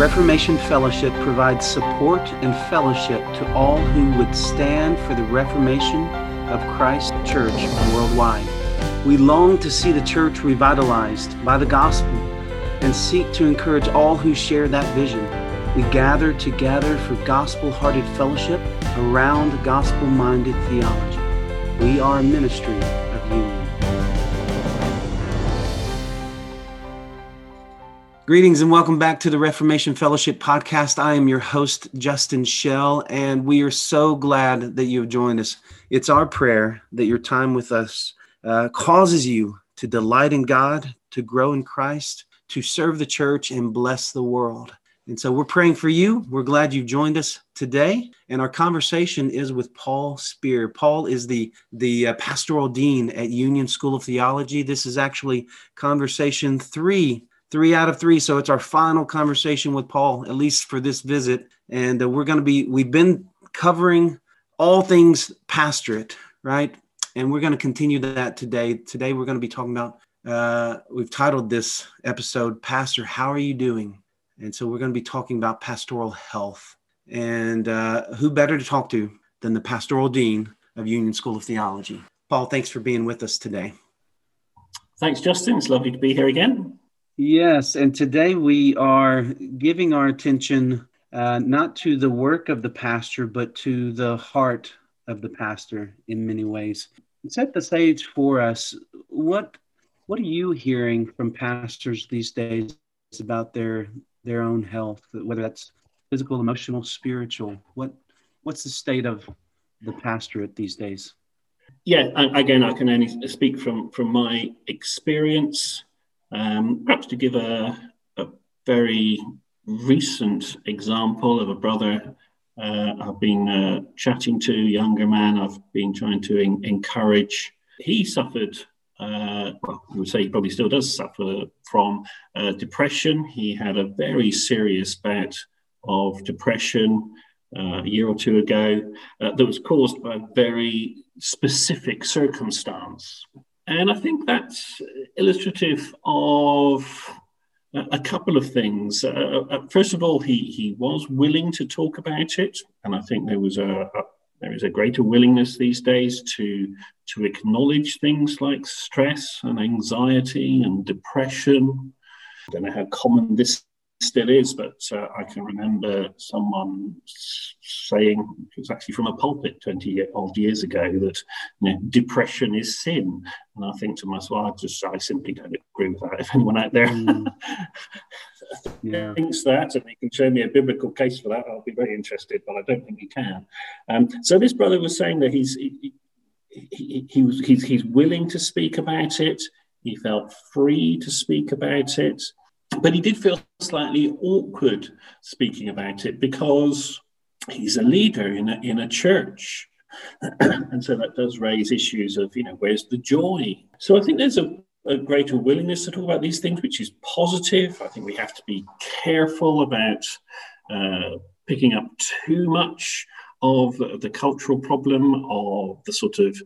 Reformation Fellowship provides support and fellowship to all who would stand for the reformation of Christ Church worldwide. We long to see the church revitalized by the gospel and seek to encourage all who share that vision. We gather together for gospel hearted fellowship around gospel minded theology. We are a ministry Greetings and welcome back to the Reformation Fellowship podcast. I am your host, Justin Shell, and we are so glad that you have joined us. It's our prayer that your time with us uh, causes you to delight in God, to grow in Christ, to serve the church, and bless the world. And so we're praying for you. We're glad you've joined us today. And our conversation is with Paul Spear. Paul is the, the uh, pastoral dean at Union School of Theology. This is actually conversation three, three out of three. So it's our final conversation with Paul, at least for this visit. And uh, we're going to be, we've been covering all things pastorate, right? And we're going to continue that today. Today, we're going to be talking about, uh, we've titled this episode, Pastor, How Are You Doing? And so we're going to be talking about pastoral health. And uh, who better to talk to than the pastoral dean of Union School of Theology? Paul, thanks for being with us today. Thanks, Justin. It's lovely to be here again. Yes, and today we are giving our attention uh, not to the work of the pastor, but to the heart of the pastor in many ways. Set the stage for us. What what are you hearing from pastors these days about their their own health, whether that's physical, emotional, spiritual? What what's the state of the pastorate these days? Yeah, again, I can only speak from from my experience. Um, perhaps to give a, a very recent example of a brother uh, I've been uh, chatting to, younger man I've been trying to en- encourage. He suffered uh, well, I would say he probably still does suffer from uh, depression. He had a very serious bout of depression uh, a year or two ago uh, that was caused by a very specific circumstance. And I think that's illustrative of a couple of things. Uh, uh, first of all, he, he was willing to talk about it. And I think there was a, a there is a greater willingness these days to to acknowledge things like stress and anxiety and depression. I don't know how common this still is, but uh, I can remember someone saying, it was actually from a pulpit 20 odd years ago, that you know, depression is sin. And I think to myself, I just, I simply don't agree with that. If anyone out there mm. yeah. thinks that and they can show me a biblical case for that, I'll be very interested, but I don't think he can. Um, so this brother was saying that he's, he, he, he was, he's, he's willing to speak about it. He felt free to speak about it but he did feel slightly awkward speaking about it because he's a leader in a, in a church. and so that does raise issues of, you know, where's the joy? So I think there's a, a greater willingness to talk about these things, which is positive. I think we have to be careful about uh, picking up too much of the cultural problem of the sort of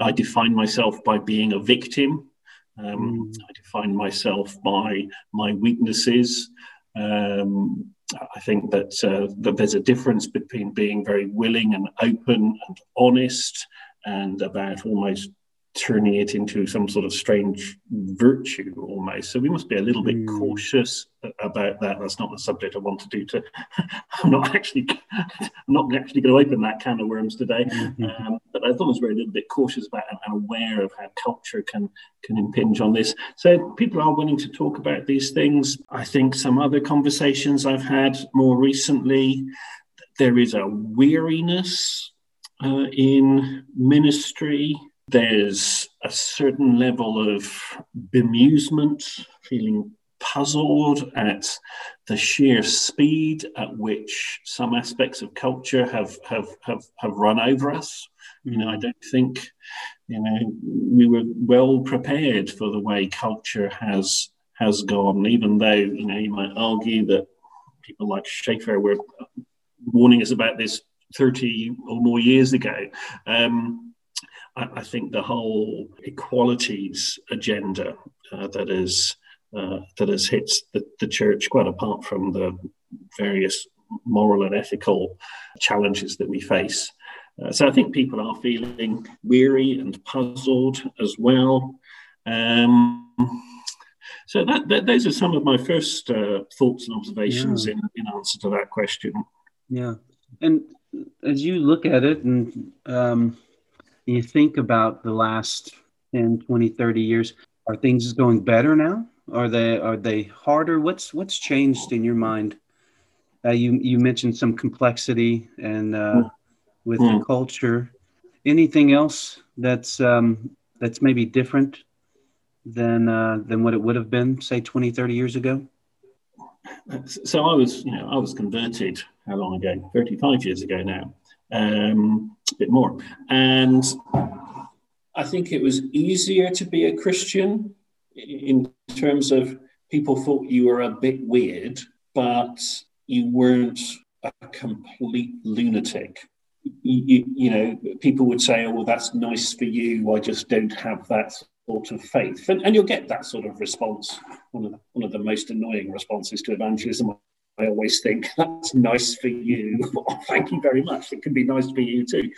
I define myself by being a victim um, mm. I define myself by my weaknesses. Um, I think that, uh, that there's a difference between being very willing and open and honest and about almost turning it into some sort of strange virtue almost. So we must be a little bit mm. cautious about that. That's not the subject I want to do. To I'm not actually I'm not actually going to open that can of worms today. Mm-hmm. Um, but I thought was very a little bit cautious about and aware of how culture can can impinge on this. So people are willing to talk about these things. I think some other conversations I've had more recently, there is a weariness uh, in ministry there's a certain level of bemusement, feeling puzzled at the sheer speed at which some aspects of culture have have have, have run over us. You know, I don't think you know we were well prepared for the way culture has has gone, even though you know you might argue that people like Schaeffer were warning us about this 30 or more years ago. Um, I, I think the whole equalities agenda uh, that is uh, that has hit the, the, church, quite apart from the various moral and ethical challenges that we face. Uh, so I think people are feeling weary and puzzled as well. Um, so that, that, those are some of my first uh, thoughts and observations yeah. in, in answer to that question. Yeah, and as you look at it and um, you think about the last 10, 20, 30 years, are things going better now? Are they are they harder? What's what's changed in your mind? Uh, you you mentioned some complexity and uh, mm. with mm. the culture. Anything else that's um, that's maybe different than uh, than what it would have been, say, 20, 30 years ago? So I was, you know, I was converted how long ago? 35 years ago now, um, a bit more. And I think it was easier to be a Christian in terms of people thought you were a bit weird, but you weren't a complete lunatic. You, you, know, people would say, "Oh, well, that's nice for you. I just don't have that sort of faith," and, and you'll get that sort of response. One of the, one of the most annoying responses to evangelism. I always think that's nice for you. thank you very much. It can be nice for you too,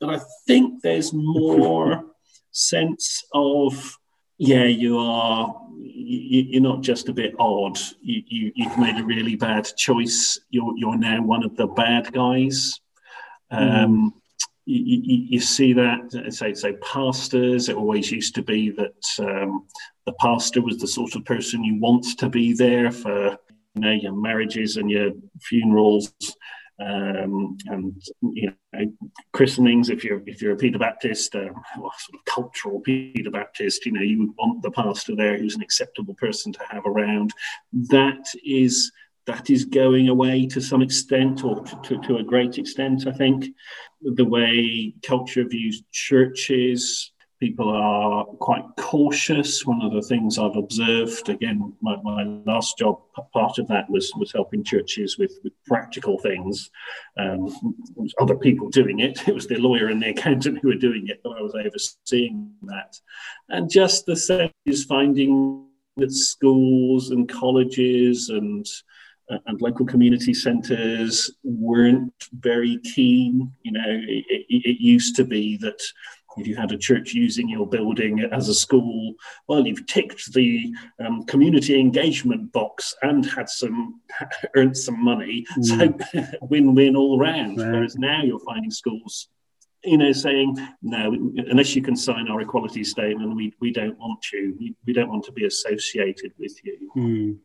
but I think there's more sense of yeah, you are. You, are not just a bit odd. You, you you've made a really bad choice. You're you're now one of the bad guys. Um, mm. you, you, you, see that say say pastors. It always used to be that um, the pastor was the sort of person you want to be there for you know your marriages and your funerals um, and you know christenings if you're if you're a paedobaptist, uh, well, sort of cultural paedobaptist, you know you would want the pastor there who's an acceptable person to have around. That is that is going away to some extent, or to, to, to a great extent, I think. The way culture views churches, people are quite cautious. One of the things I've observed, again, my, my last job, part of that was, was helping churches with, with practical things. Um, other people doing it. It was the lawyer and the accountant who were doing it, but I was overseeing that. And just the same is finding that schools and colleges and and local community centres weren't very keen. You know, it, it, it used to be that if you had a church using your building as a school, well, you've ticked the um, community engagement box and had some earned some money. Mm. So win-win all round. Right. Whereas now you're finding schools, you know, saying no, unless you can sign our equality statement, we we don't want you. We, we don't want to be associated with you. Mm.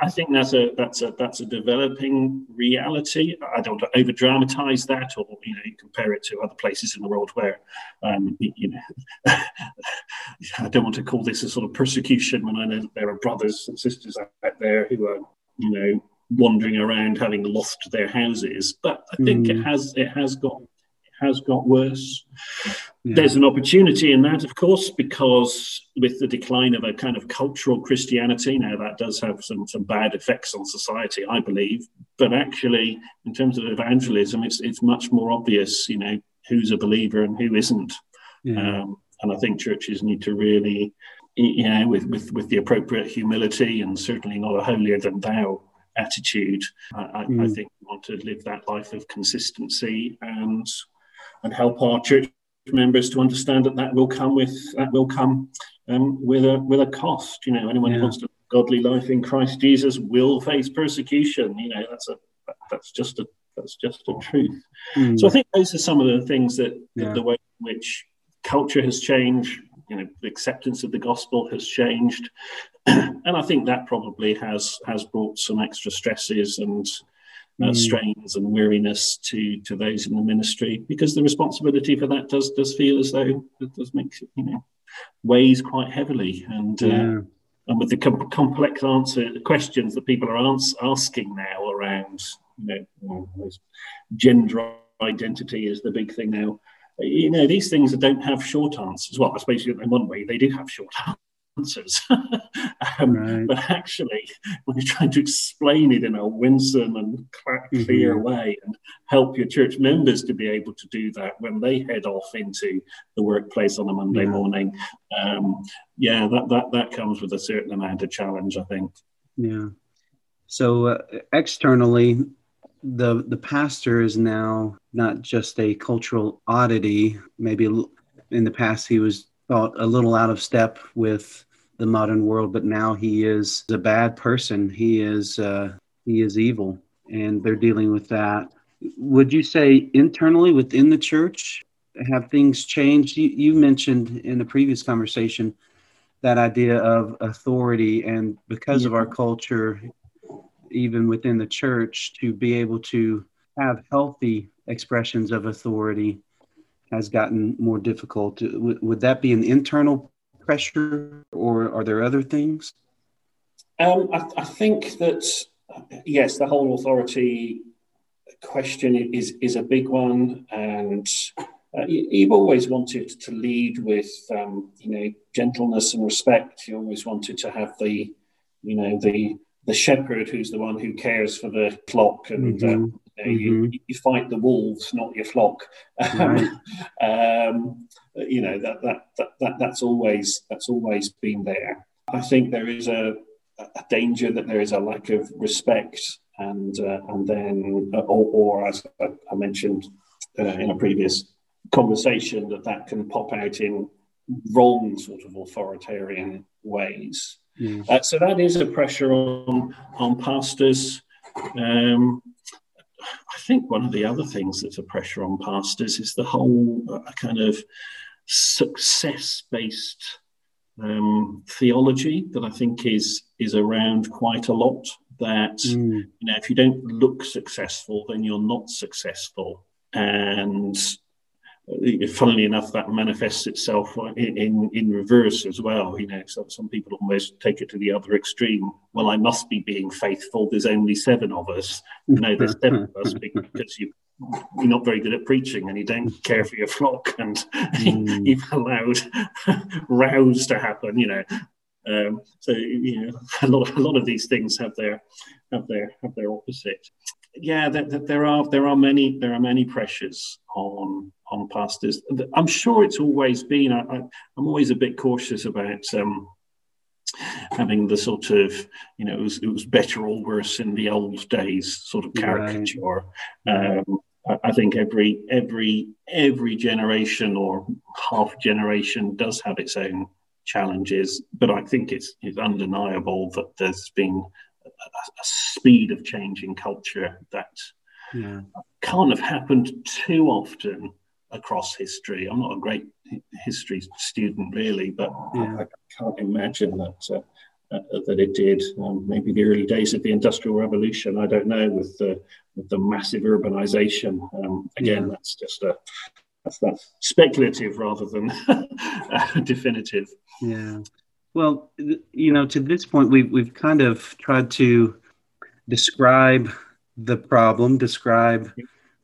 I think that's a that's a that's a developing reality. I don't over dramatize that, or you know, compare it to other places in the world where, um, you know, I don't want to call this a sort of persecution when I know there are brothers and sisters out there who are, you know, wandering around having lost their houses. But I think mm. it has it has got has got worse. Yeah. There's an opportunity in that, of course, because with the decline of a kind of cultural Christianity, now that does have some, some bad effects on society, I believe. But actually, in terms of evangelism, it's it's much more obvious, you know, who's a believer and who isn't. Yeah. Um, and I think churches need to really, you know, with, with, with the appropriate humility and certainly not a holier than thou attitude, I, mm. I think we want to live that life of consistency and and help our church members to understand that that will come with that will come um, with a with a cost. You know, anyone yeah. who wants to godly life in Christ Jesus will face persecution. You know, that's a that's just a that's just a truth. Mm. So I think those are some of the things that, yeah. the way in which culture has changed. You know, the acceptance of the gospel has changed, and I think that probably has has brought some extra stresses and uh, mm. strains and weariness to to those in the ministry because the responsibility for that does does feel as though it does make you know weighs quite heavily and uh, yeah. and with the com- complex answer the questions that people are ans- asking now around you know gender identity is the big thing now you know these things don't have short answers well i suppose in one way they do have short answers. um, right. But actually, when you're trying to explain it in a winsome and clear mm-hmm. way and help your church members to be able to do that when they head off into the workplace on a Monday yeah. morning, um, yeah, that, that, that comes with a certain amount of challenge, I think. Yeah. So uh, externally, the the pastor is now not just a cultural oddity. Maybe in the past he was thought a little out of step with the modern world, but now he is a bad person. He is uh, he is evil, and they're dealing with that. Would you say internally within the church have things changed? You, you mentioned in a previous conversation that idea of authority, and because yeah. of our culture, even within the church, to be able to have healthy expressions of authority has gotten more difficult. Would, would that be an internal pressure, or are there other things? Um, I, I, think that yes, the whole authority question is is a big one, and uh, you, have always wanted to lead with um, you know gentleness and respect. You always wanted to have the you know the the shepherd who's the one who cares for the flock and uh, mm-hmm. uh, you, know, mm-hmm. you, you, fight the wolves not your flock right. um, you know that, that that that that's always that's always been there i think there is a, a danger that there is a lack of respect and uh, and then uh, or, or, as i mentioned uh, in a previous conversation that that can pop out in wrong sort of authoritarian ways Mm. Uh, so that is a pressure on on pastors. Um, I think one of the other things that's a pressure on pastors is the whole uh, kind of success based um, theology that I think is is around quite a lot. That mm. you know, if you don't look successful, then you're not successful, and funnily enough, that manifests itself in, in, in, reverse as well. You know, so some people almost take it to the other extreme. Well, I must be being faithful. There's only seven of us. No, there's seven of us because you, you're not very good at preaching and you don't care for your flock and mm. you've allowed rows to happen. You know, um, so you know a lot, a lot of these things have their have their have their opposite yeah, there, there, are there are many there are many pressures on on pastors. I'm sure it's always been. I, am always a bit cautious about um, having the sort of you know it was, it was, better or worse in the old days sort of caricature. Right. Um, I, I think every every every generation or half generation does have its own challenges, but I think it's, it's undeniable that there's been a, speed of change in culture that yeah. can't have happened too often across history. I'm not a great history student, really, but yeah. I, can't imagine that. Uh, uh, that it did. Um, maybe the early days of the Industrial Revolution. I don't know with the with the massive urbanization. Um, again, yeah. that's just a that's, that's speculative rather than definitive. Yeah. Well, you know, to this point, we've we've kind of tried to describe the problem, describe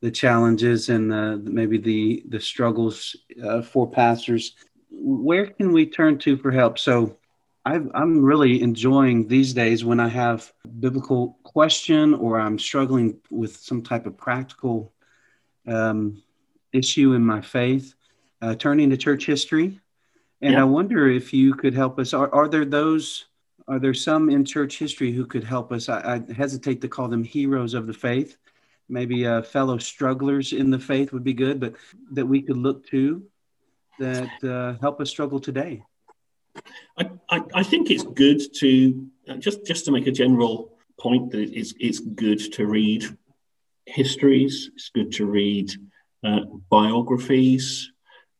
the challenges, and the, maybe the the struggles uh, for pastors. Where can we turn to for help? So, i am really enjoying these days when I have biblical question or I'm struggling with some type of practical um, issue in my faith, uh, turning to church history and yeah. I wonder if you could help us. Are, are there those, are there some in church history who could help us? I, I hesitate to call them heroes of the faith. Maybe uh, fellow strugglers in the faith would be good, but that we could look to that uh, help us struggle today. I, I, I think it's good to uh, just just to make a general point that it's it's good to read histories. It's good to read uh, biographies.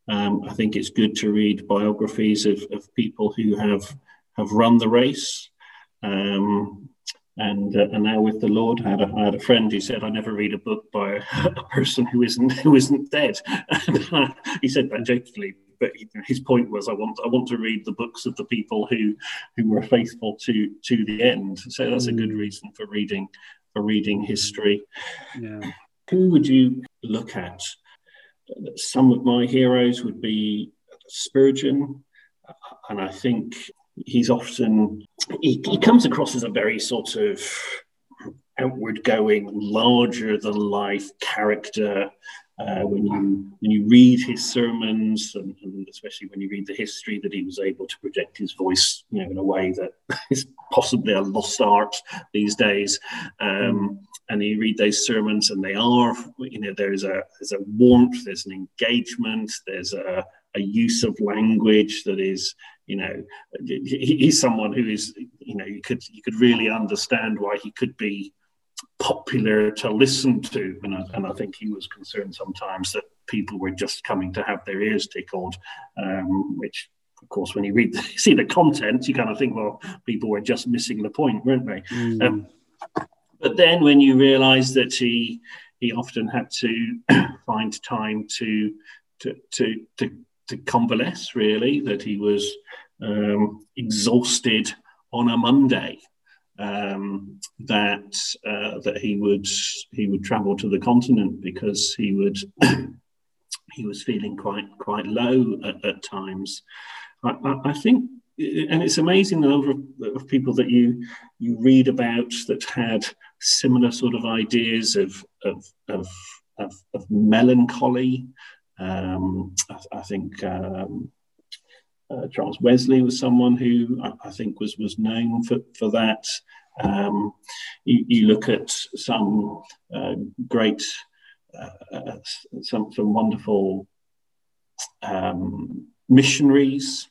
Um, I think it's good to read biographies of, of people who have have run the race. Um, and uh, and now with the Lord, I had, a, I had a friend who said, "I never read a book by a, person who isn't who isn't dead." he said that jokingly, but his point was, "I want I want to read the books of the people who who were faithful to to the end." So that's a good mm. reason for reading for reading history. Yeah. Who would you look at some of my heroes would be Spurgeon, and I think he's often he, he comes across as a very sort of outward going, larger than life character. uh, when you when you read his sermons, and, and, especially when you read the history, that he was able to project his voice, you know, in a way that is possibly a lost art these days. Um, and you read those sermons, and they are, you know, there's a there's a warmth, there's an engagement, there's a a use of language that is you know he's someone who is you know you could you could really understand why he could be popular to listen to. And I, and I think he was concerned sometimes that people were just coming to have their ears tickled, um, which of course, when you read, see the content, you kind of think, well, people were just missing the point, weren't they? Mm. Um, but then when you realise that he he often had to find time to to to to, to convalesce, really, that he was um, exhausted on a Monday, um, that uh, that he would he would travel to the continent because he would he was feeling quite quite low at, at times. I, I, I, think, and it's amazing the number of, of, people that you you read about that had similar sort of ideas of of of, of, of melancholy. Um, I, I, think. Um, uh, Charles Wesley was someone who I, I, think was was known for for that. Um, you, you, look at some uh, great, uh, some some wonderful um, missionaries.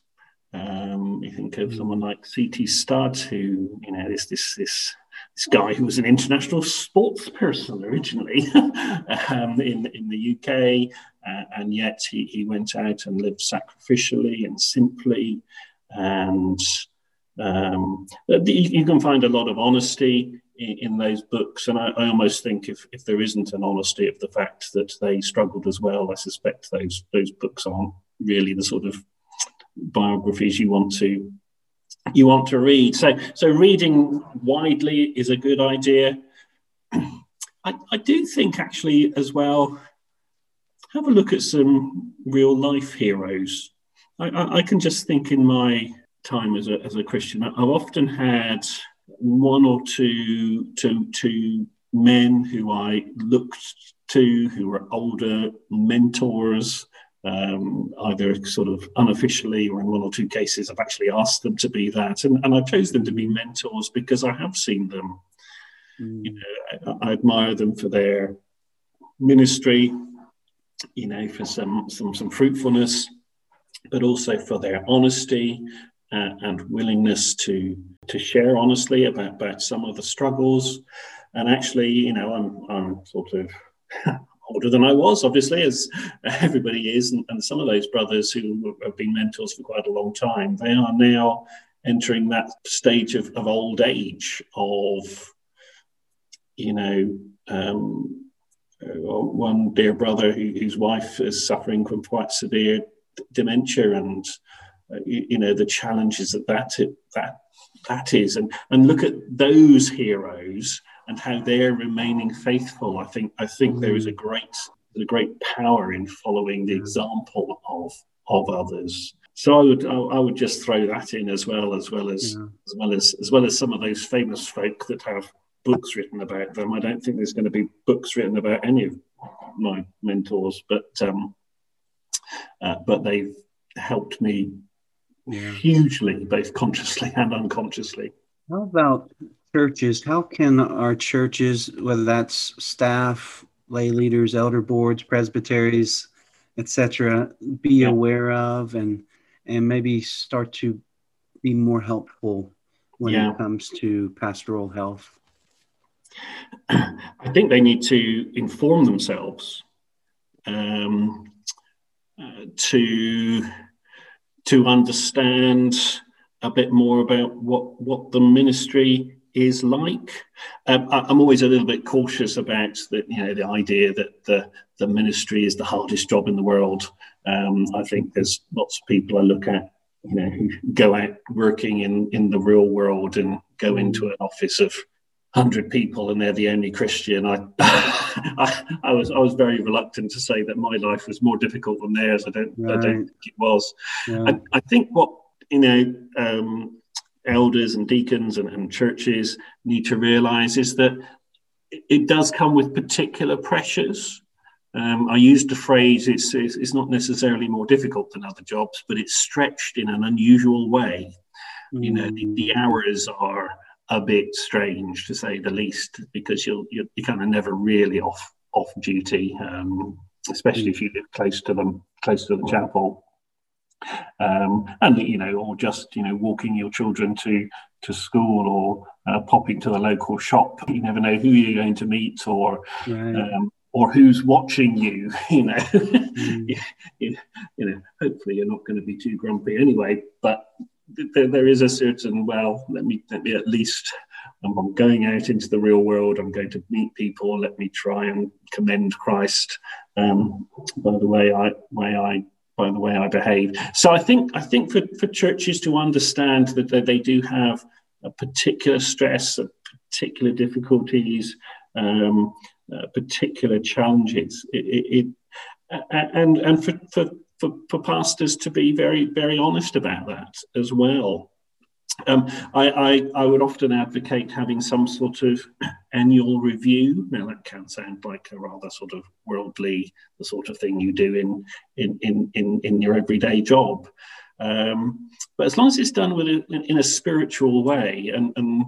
Um, you think of someone like C.T. Studd, who you know this this this this guy who was an international sports person originally um, in, in the UK, uh, and yet he, he went out and lived sacrificially and simply. And um, you can find a lot of honesty in, in those books. And I, I, almost think if, if there isn't an honesty of the fact that they struggled as well, I suspect those, those books aren't really the sort of biographies you want to you want to read. So, so reading widely is a good idea. I, I do think actually as well, have a look at some real life heroes. I, I, I can just think in my time as a, as a Christian, I've often had one or two, two, two men who I looked to who were older mentors um, either sort of unofficially or in one or two cases, I've actually asked them to be that. And, and I chose them to be mentors because I have seen them. Mm. You know, I, I, admire them for their ministry, you know, for some, some, some fruitfulness, but also for their honesty uh, and willingness to, to share honestly about, about some of the struggles. And actually, you know, I'm, I'm sort of older than I was, obviously, as everybody is. And, and, some of those brothers who have been mentors for quite a long time, they are now entering that stage of, of old age, of, you know, um, one dear brother who, whose wife is suffering from quite severe dementia and, uh, you, you, know, the challenges that that, that, that is. And, and look at those heroes and how they're remaining faithful. I think I think there is a mm. great a great power in following the example of of others. So I would I, would just throw that in as well as well as yeah. as well as as well as some of those famous folk that have books written about them. I don't think there's going to be books written about any of my mentors, but um, uh, but they've helped me yeah. hugely, both consciously and unconsciously. How about churches, how can our churches, whether that's staff, lay leaders, elder boards, presbyteries, etc., be yeah. aware of and and maybe start to be more helpful when yeah. it comes to pastoral health? I think they need to inform themselves um, uh, to to understand a bit more about what what the ministry is like. Um, I, am always a little bit cautious about the, you know, the idea that the, the ministry is the hardest job in the world. Um, I think there's lots of people I look at, you know, who go out working in, in the real world and go into an office of 100 people and they're the only Christian. I, I, I, was I was very reluctant to say that my life was more difficult than theirs. I don't right. I don't think it was. Yeah. I, I think what you know um, elders and deacons and, and churches need to realize is that it does come with particular pressures. Um, I used the phrase it's, it's, it's not necessarily more difficult than other jobs, but it's stretched in an unusual way. Mm. You know, the, the, mm. hours are a bit strange to say the least because you're you're, you're kind of never really off off duty, um, especially if you live close to them, close to the chapel. Um, and you know, or just you know, walking your children to to school or uh, popping to the local shop. You never know who you're going to meet or right. um, or who's watching you. You know, mm. you, you, know. Hopefully, you're not going to be too grumpy anyway. But there, there is a certain well. Let me let me at least. I'm going out into the real world. I'm going to meet people. Let me try and commend Christ um, by the way I way I by the way I behave. So I think I think for, for churches to understand that, they do have a particular stress, a particular difficulties, um, uh, particular challenges, it, it, it, and and for for for pastors to be very very honest about that as well. Um, I, I, I, would often advocate having some sort of annual review. Now that can sound like a rather sort of worldly, the sort of thing you do in in in in, in your everyday job. Um, but as long as it's done with a, in a spiritual way, and, and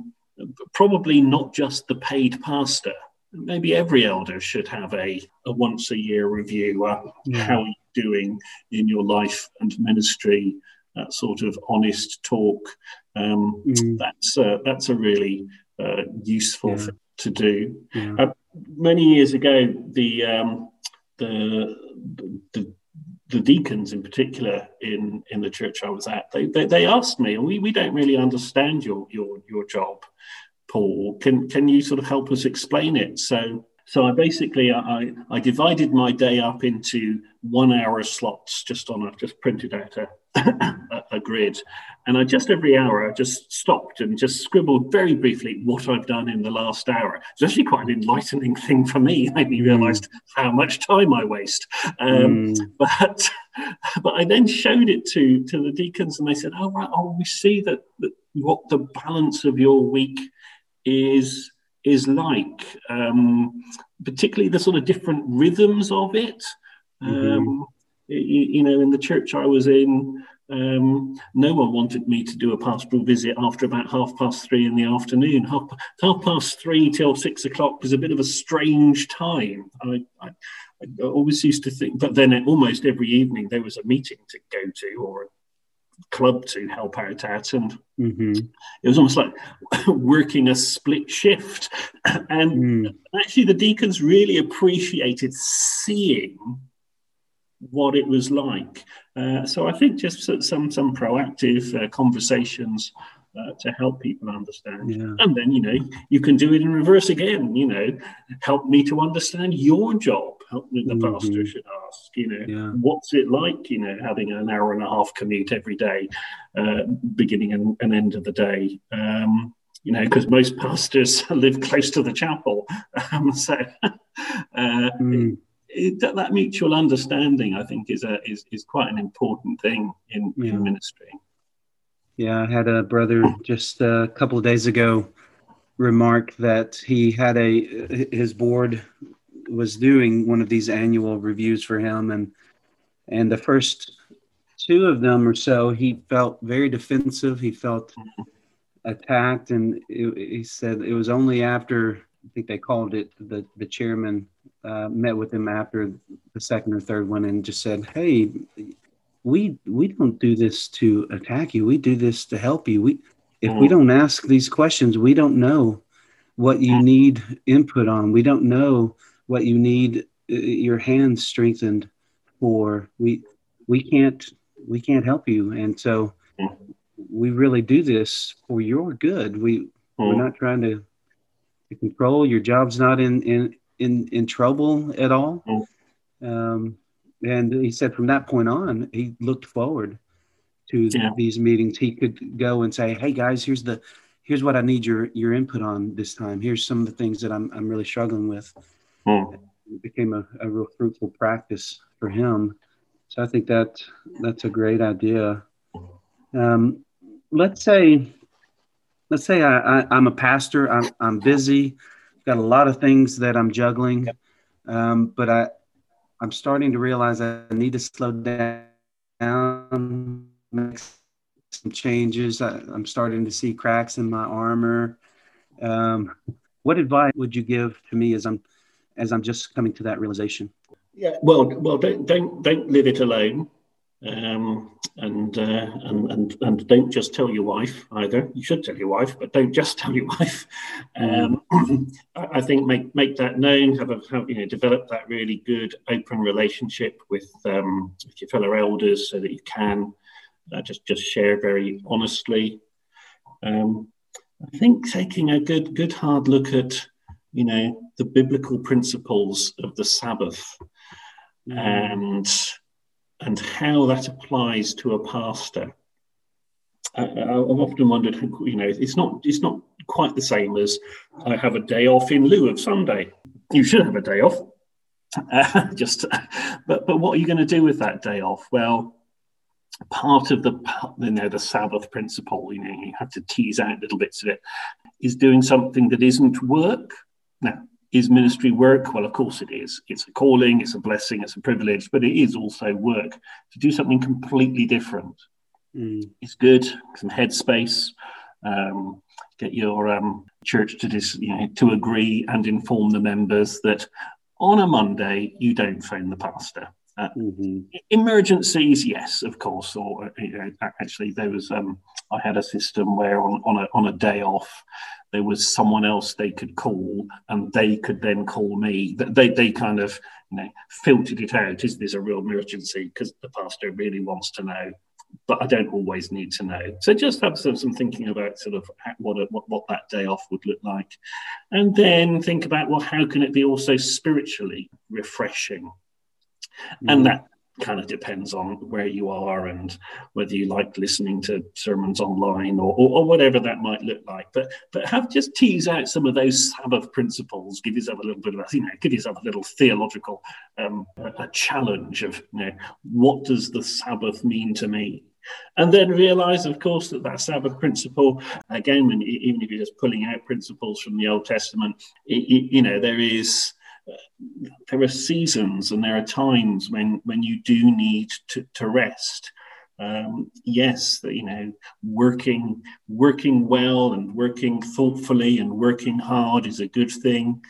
probably not just the paid pastor, maybe every elder should have a, a once a year review. Uh, yeah. How are you doing in your life and ministry? That sort of honest talk um, mm. That's uh, that's a really uh, useful yeah. thing to do. Yeah. Uh, many years ago, the, um, the the the deacons in particular in in the church I was at, they they, they asked me, we, we don't really understand your your your job, Paul. Can can you sort of help us explain it? So so I basically I, I divided my day up into one hour slots just on a just printed out a, a, grid, and I just every hour I just stopped and just scribbled very briefly what I've done in the last hour. It's actually quite an enlightening thing for me. I only realised mm. how much time I waste. Um, mm. But but I then showed it to to the deacons, and they said, "Oh right, oh we see that, that what the balance of your week is." is like, um, particularly the sort of different rhythms of it. Mm-hmm. Um, you, you, know, in the church I was in, um, no one wanted me to do a pastoral visit after about half past three in the afternoon. Half, half past three till six o'clock was a bit of a strange time. I, I, I always used to think, but then almost every evening there was a meeting to go to or a club to help out at and mm-hmm. it was almost like working a split shift and mm. actually the deacons really appreciated seeing what it was like uh, so i think just some some proactive uh, conversations uh, to help people understand. Yeah. And then, you know, you can do it in reverse again, you know, help me to understand your job. Help me, the mm-hmm. pastor should ask, you know, yeah. what's it like, you know, having an hour and a half commute every day, uh, beginning and, and, end of the day. Um, you know, because most pastors live close to the chapel. Um, so uh, mm. It, that mutual understanding, I think, is a is, is quite an important thing in, yeah. in ministry. Yeah, I had a brother just a couple of days ago remark that he had a his board was doing one of these annual reviews for him and and the first two of them or so he felt very defensive he felt attacked and it, he said it was only after i think they called it the the chairman uh, met with him after the second or third one and just said hey we we don't do this to attack you. We do this to help you. We if we mm. don't ask these questions, we don't know what you need input on. We don't know what you need uh, your hands strengthened for. We we can't we can't help you, and so we really do this for your good. We we're mm. not trying to, to control your job's not in in in in trouble at all. Mm. Um, and he said from that point on, he looked forward to yeah. these meetings. He could go and say, "Hey guys, here's the here's what I need your your input on this time. Here's some of the things that I'm I'm really struggling with." Mm. It became a, a real fruitful practice for him. So I think that that's a great idea. Um, let's say let's say I, I, am a pastor. I'm, I'm busy. Got a lot of things that I'm juggling. Um, but I I'm starting to realize I need to slow down, make some changes. I, am starting to see cracks in my armor. Um, what advice would you give to me as I'm as I'm just coming to that realization? Yeah, well, well, don't don't don't live it alone. Um, and, uh, and and and don't just tell your wife either. You should tell your wife, but don't just tell your wife. Um, I think make make that known. Have a have, you know develop that really good open relationship with um, with your fellow elders, so that you can uh, just just share very honestly. Um, I think taking a good good hard look at you know the biblical principles of the Sabbath mm. and and how that applies to a pastor. I, have often wondered, you know, it's not it's not quite the same as I have a day off in lieu of Sunday. You should have a day off. Uh, just, but but what are you going to do with that day off? Well, part of the you know the Sabbath principle, you know, you have to tease out little bits of it, is doing something that isn't work. Now, is ministry work? Well, of course it is. It's a calling, it's a blessing, it's a privilege, but it is also work to do something completely different. Mm. It's good, some headspace. Um, get your um, church to dis, you know, to agree and inform the members that on a Monday you don't phone the pastor. Uh, mm-hmm. Emergencies, yes, of course. Or you know, actually, there was um, I had a system where on, on a on a day off, there was someone else they could call and they could then call me. They, they kind of you know, filtered it out. Is this a real emergency? Because the pastor really wants to know, but I don't always need to know. So just have some, some thinking about sort of what, a, what, what that day off would look like. And then think about, well, how can it be also spiritually refreshing? Mm. And that kind of depends on where you are and whether you like listening to sermons online or, or, or, whatever that might look like. But but have just tease out some of those Sabbath principles. Give yourself a little bit of a, you know, give yourself a little theological um, a, a challenge of you know what does the Sabbath mean to me. And then realize, of course, that that Sabbath principle, again, even if you're just pulling out principles from the Old Testament, it, it, you know, there is there are seasons and there are times when when you do need to, to rest. Um, yes you know working working well and working thoughtfully and working hard is a good thing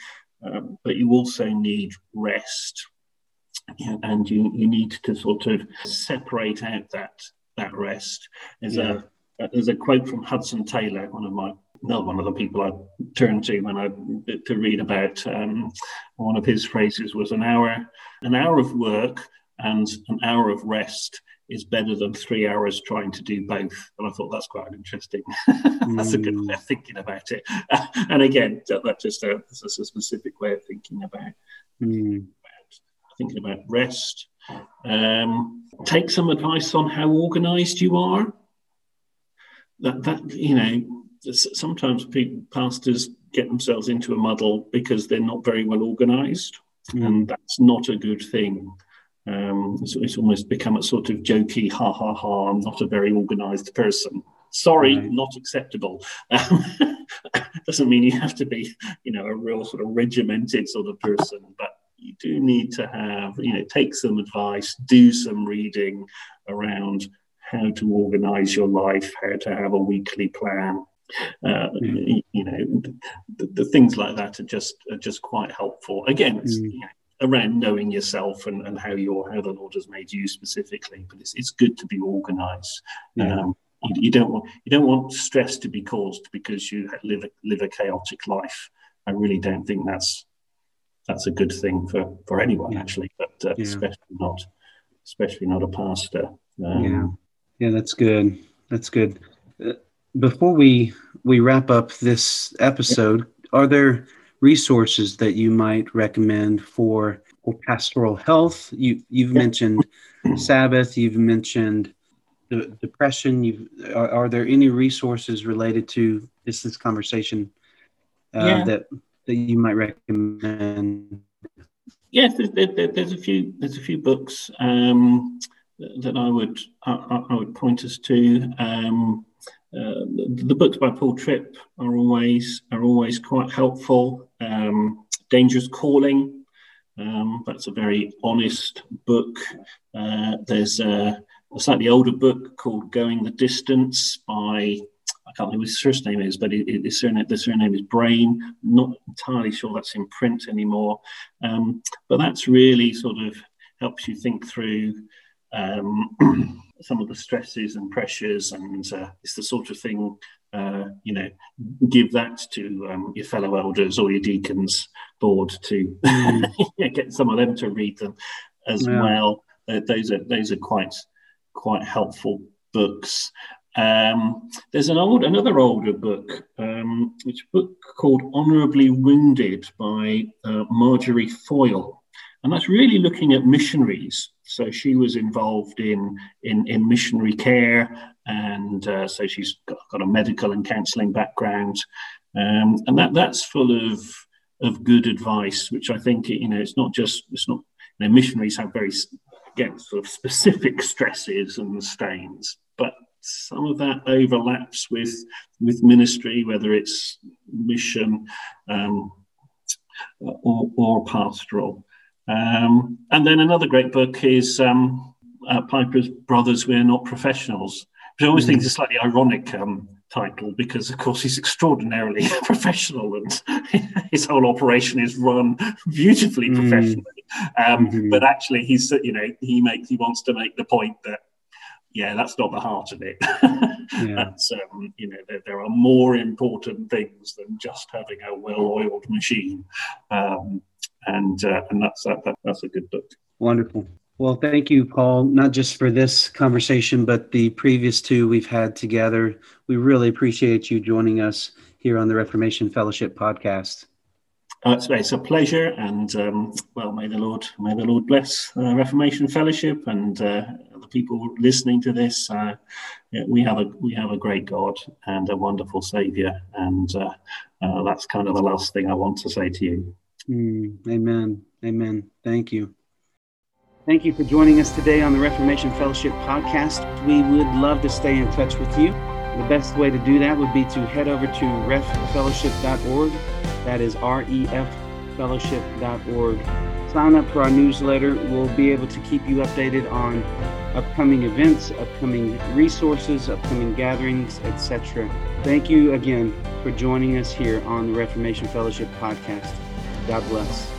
um, but you also need rest. And you, you need to sort of separate out that that rest. There's yeah. a there's a quote from hudson taylor one of my another one of the people I turned to when I to read about um, one of his phrases was an hour an hour of work and an hour of rest is better than three hours trying to do both. And I thought that's quite interesting. that's a good way of thinking about it. and again, that's just a, that's a specific way of thinking about, mm. about thinking about rest. Um, take some advice on how organized you are. That, that you know, sometimes people, pastors get themselves into a muddle because they're not very well organized, mm. and that's not a good thing. Um, it's, it's, almost become a sort of jokey, ha ha ha, I'm not a very organized person. Sorry, right. not acceptable. Um, doesn't mean you have to be, you know, a real sort of regimented sort of person, but you do need to have, you know, take some advice, do some reading around how to organize your life, how to have a weekly plan, uh, mm. You know, the, the, things like that are just are just quite helpful. Again, mm. you know, around knowing yourself and, and how your how the Lord has made you specifically. But it's it's good to be organised. Yeah. Um, you, you, don't want you don't want stress to be caused because you live a, live a chaotic life. I really don't think that's that's a good thing for for anyone yeah. actually, but uh, yeah. especially not especially not a pastor. Um, yeah, yeah, that's good. That's good. Before we we wrap up this episode, are there resources that you might recommend for, for pastoral health? You you've mentioned Sabbath, you've mentioned the depression. You are, are, there any resources related to this this conversation uh, yeah. that that you might recommend? Yes, there, there, there's a few there's a few books um, that I would I, I, would point us to. Um, uh, the, the, books by Paul Tripp are always are always quite helpful. Um, Dangerous Calling Um, that's a very honest book. Uh, there's a, a, slightly older book called Going the Distance by, I can't remember his first name is, but it, it, his surname, the surname is Brain. not entirely sure that's in print anymore. Um, but that's really sort of helps you think through um, some of the stresses and pressures, and uh, it's the sort of thing uh, you know, give that to um, your fellow elders or your deacons board to mm. get some of them to read them as yeah. well. Uh, those are those are quite quite helpful books. Um, there's an old another older book, um, which book called Honourably Wounded by uh, Marjorie Foyle, and that's really looking at missionaries. So she was involved in in, in missionary care and uh, so she's got, a medical and counselling background, um, and that that's full of of good advice, which I think you know it's not just it's not you know, missionaries have very again sort of specific stresses and stains, but some of that overlaps with with ministry, whether it's mission um, or, or pastoral. Um, and then another great book is um, uh, Piper's Brothers We're Not Professionals, which I always think is a slightly ironic um, title because, of course, he's extraordinarily professional and his whole operation is run beautifully mm. professionally. Um, mm-hmm. But actually, he's you know he makes he wants to make the point that yeah, that's not the heart of it. yeah. That's um, you know there, there, are more important things than just having a well-oiled machine, um, and uh, and that's that, that, that's a good book. Wonderful. Well, thank you, Paul, not just for this conversation, but the previous two we've had together. We really appreciate you joining us here on the Reformation Fellowship podcast. Uh, it's, it's, a pleasure, and um, well, may the Lord may the Lord bless uh, Reformation Fellowship and uh, the people listening to this. Uh, yeah, we have a we have a great God and a wonderful Savior, and uh, uh, that's kind of the last thing I want to say to you. Mm, amen. Amen. Thank you. Thank you for joining us today on the Reformation Fellowship podcast. We would love to stay in touch with you. The best way to do that would be to head over to reffellowship.org. That is R E F fellowship.org. Sign up for our newsletter. We'll be able to keep you updated on upcoming events, upcoming resources, upcoming gatherings, etc. Thank you again for joining us here on the Reformation Fellowship podcast. God bless.